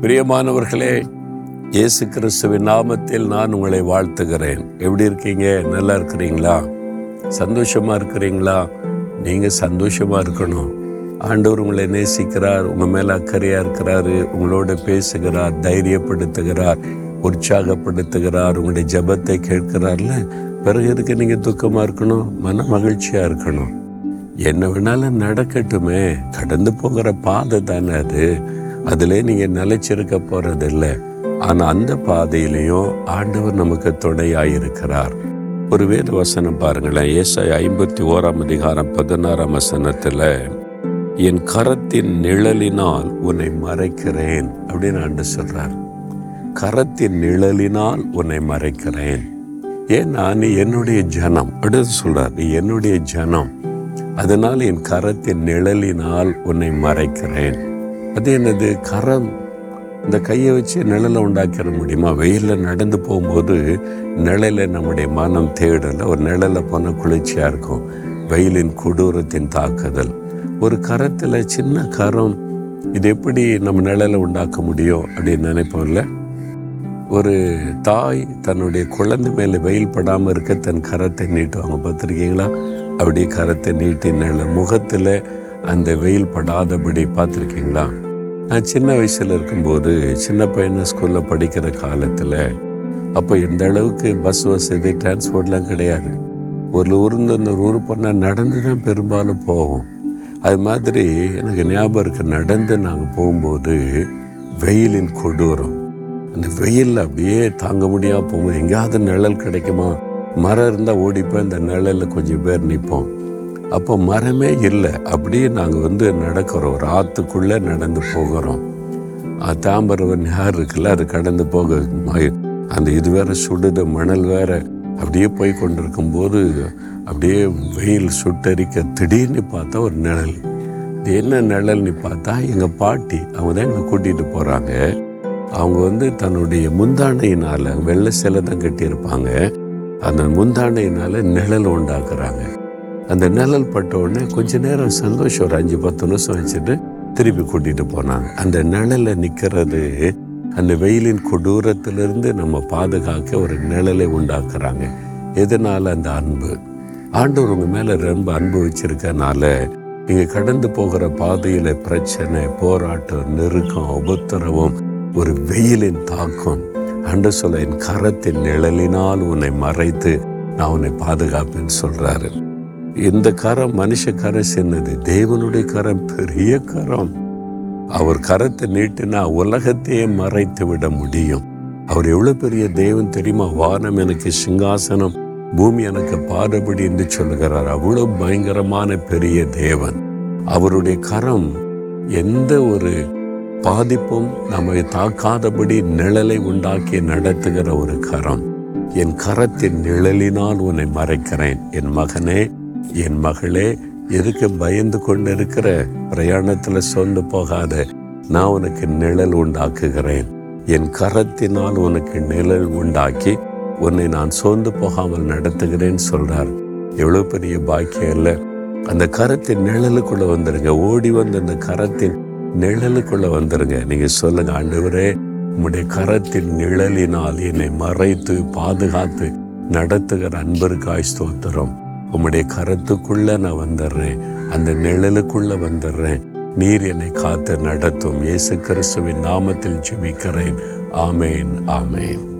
பிரியமானவர்களே இயேசு கிறிஸ்துவின் நாமத்தில் நான் உங்களை வாழ்த்துகிறேன். எப்படி இருக்கீங்க? நல்லா இருக்கிறீங்களா? சந்தோஷமா இருக்கிறீங்களா? நீங்க சந்தோஷமா இருக்கணும். ஆண்டவர் உங்களை நேசிக்கிறார் உங்க மேல அக்கறையா இருக்கிறாரு உங்களோட பேசுகிறார் தைரியப்படுத்துகிறார் உற்சாகப்படுத்துகிறார் உங்களுடைய ஜெபத்தை கேட்கிறார்ல பிறகு எதுக்கு நீங்க துக்கமா இருக்கணும்? மன மகிழ்ச்சியா இருக்கணும். என்ன வேணாலும் நடக்கட்டுமே. கடந்து போகிற பாதை தானே அது. அதில் நீங்கள் நிலைச்சிருக்க போகிறதில்லை ஆனால் அந்த பாதையிலையும் ஆண்டவர் நமக்கு துணையாயிருக்கிறார் ஒரு வேத வசனம் பாருங்களேன். ஏசாய் ஐம்பத்தி ஓராம் அதிகாரம் பதினாறாம் வசனத்தில் என் கரத்தின் நிழலினால் உன்னை மறைக்கிறேன் அப்படின்னு ஆண்டு சொல்கிறார் கரத்தின் நிழலினால் உன்னை மறைக்கிறேன். ஏன்னா நீ என்னுடைய ஜனம் அப்படின்னு சொல்கிறார் நீ என்னுடைய ஜனம். அதனால் என் கரத்தின் நிழலினால் உன்னை மறைக்கிறேன். அது என்னது? கரம். இந்த கையை வச்சு நிழலை உண்டாக்கிற முடியுமா? வெயிலில் நடந்து போகும்போது நிழலை நம்முடைய மனம் தேடல ஒரு நிழலில் போன குளிர்ச்சியாக இருக்கும். வெயிலின் கொடூரத்தின் தாக்குதல். ஒரு கரத்தில் சின்ன கரம். இது எப்படி நம்ம நிழலை உண்டாக்க முடியும் அப்படின்னு நினைப்போம்ல? ஒரு தாய் தன்னுடைய குழந்தை மேலே வெயில் படாமல் இருக்க தன் கரத்தை நீட்டுவாங்க. பார்த்துருக்கீங்களா? அப்படியே கரத்தை நீட்டி நிழல் முகத்தில் அந்த வெயில் படாதபடி பார்த்துருக்கீங்களா? நான் சின்ன வயசில் இருக்கும்போது சின்ன பையனை ஸ்கூலில் படிக்கிற காலத்தில் அப்போ இந்த அளவுக்கு பஸ் வசதி டிரான்ஸ்போர்ட்லாம் கிடையாது. ஒரு ஊர்ந்து அந்த ஊர் போனால் நடந்து தான் பெரும்பாலும் போவோம். அது மாதிரி எனக்கு ஞாபகம் இருக்கு நடந்து நாங்கள் போகும்போது வெயிலின் கொடூரம். அந்த வெயிலில் அப்படியே தாங்க முடியாமல் போகும்போது எங்கேயாவது நிழல் கிடைக்குமா? மரம் இருந்தால் ஓடிப்போய் அந்த நிழலில் கொஞ்சம் பேர் நிற்போம் அப்போ மரமே இல்லை. அப்படியே நாங்கள் வந்து நடக்கிறோம். ஒரு ஆற்றுக்குள்ளே நடந்து போகிறோம். தாம்பரவன் யார் இருக்குல்ல அது கடந்து போக அந்த இது வேற சுடுது மணல் வேற. அப்படியே போய் கொண்டிருக்கும் போது அப்படியே வெயில் சுட்டரிக்க திடீர்னு பார்த்தா ஒரு நிழல். இது என்ன நிழல்னு பார்த்தா எங்கள் பாட்டி அவங்க தான் எங்களை கூட்டிகிட்டு போகிறாங்க அவங்க வந்து தன்னுடைய முந்தானையினால் வெள்ளை சிலை தான் கட்டியிருப்பாங்க. அந்த முந்தானையினால் நிழல் உண்டாக்குறாங்க. அந்த நிழல் பட்ட உடனே கொஞ்ச நேரம் சந்தோஷம் ஒரு அஞ்சு பத்து நிமிஷம் வச்சுட்டு திருப்பி கூட்டிட்டு போனாங்க. அந்த நிழலில் நிக்கிறது அந்த வெயிலின் கொடூரத்திலிருந்து நம்ம பாதுகாக்க ஒரு நிழலை உண்டாக்குறாங்க. எதனால அந்த அன்பு? ஆண்டவர் உங்க மேல ரொம்ப அன்பு வச்சிருக்கனால நீங்க கடந்து போகிற பாதையில பிரச்சனை போராட்டம் நெருக்கம் உபத்திரவம் ஒரு வெயிலின் தாக்கம் அண்ட சொல்ல என் கரத்தின் நிழலினால் உன்னை மறைத்து நான் உன்னை பாதுகாப்பேன்னு சொல்றாரு. இந்த கரம் மனுஷ கரம் சின்னது? தேவனுடைய கரம் பெரிய கரம். அவர் கரத்தை நீட்டினா உலகத்தையே மறைத்து விட முடியும். அவர் எவ்வளவு பெரிய தேவன் தெரியுமா? வானம் எனக்கு சிங்காசனம் பூமி எனக்கு பாதபடி என்று சொல்கிறார் அவ்வளவு பயங்கரமான பெரிய தேவன். அவருடைய கரம் எந்த ஒரு பாதிப்பும் நம்மை தாக்காதபடி நிழலை உண்டாக்கி நடத்துகிற ஒரு கரம். என் கரத்தின் நிழலினால் உன்னை மறைக்கிறேன். என் மகனே என் மகளே எதுக்கு பயந்து கொண்டு இருக்கிற பிரயாணத்துல சொந்து போகாத. நான் உனக்கு நிழல் உண்டாக்குகிறேன். என் கரத்தினால் உனக்கு நிழல் உண்டாக்கி உன்னை நான் சோர்ந்து போகாமல் நடத்துகிறேன்னு சொல்றார். எவ்வளவு பெரிய பாக்கியம் இல்லை. அந்த கரத்தின் நிழலுக்குள்ள வந்துருங்க. ஓடி வந்து அந்த கரத்தின் நிழலுக்குள்ள வந்துருங்க. நீங்க சொல்லுங்க ஆண்டவரே உம்முடைய கரத்தின் நிழலினால் என்னை மறைத்து பாதுகாத்து நடத்துகிற அன்பருக்காய் ஸ்தோத்திரம். உம்முடைய கரத்துக்குள்ள நான் வந்துடுறேன். அந்த நிழலுக்குள்ள வந்துடுறேன். நீர் என்னை காத்து நடத்தும். இயேசு கிறிஸ்துவின் நாமத்தில் ஜெபிக்கிறேன். ஆமேன் ஆமேன்.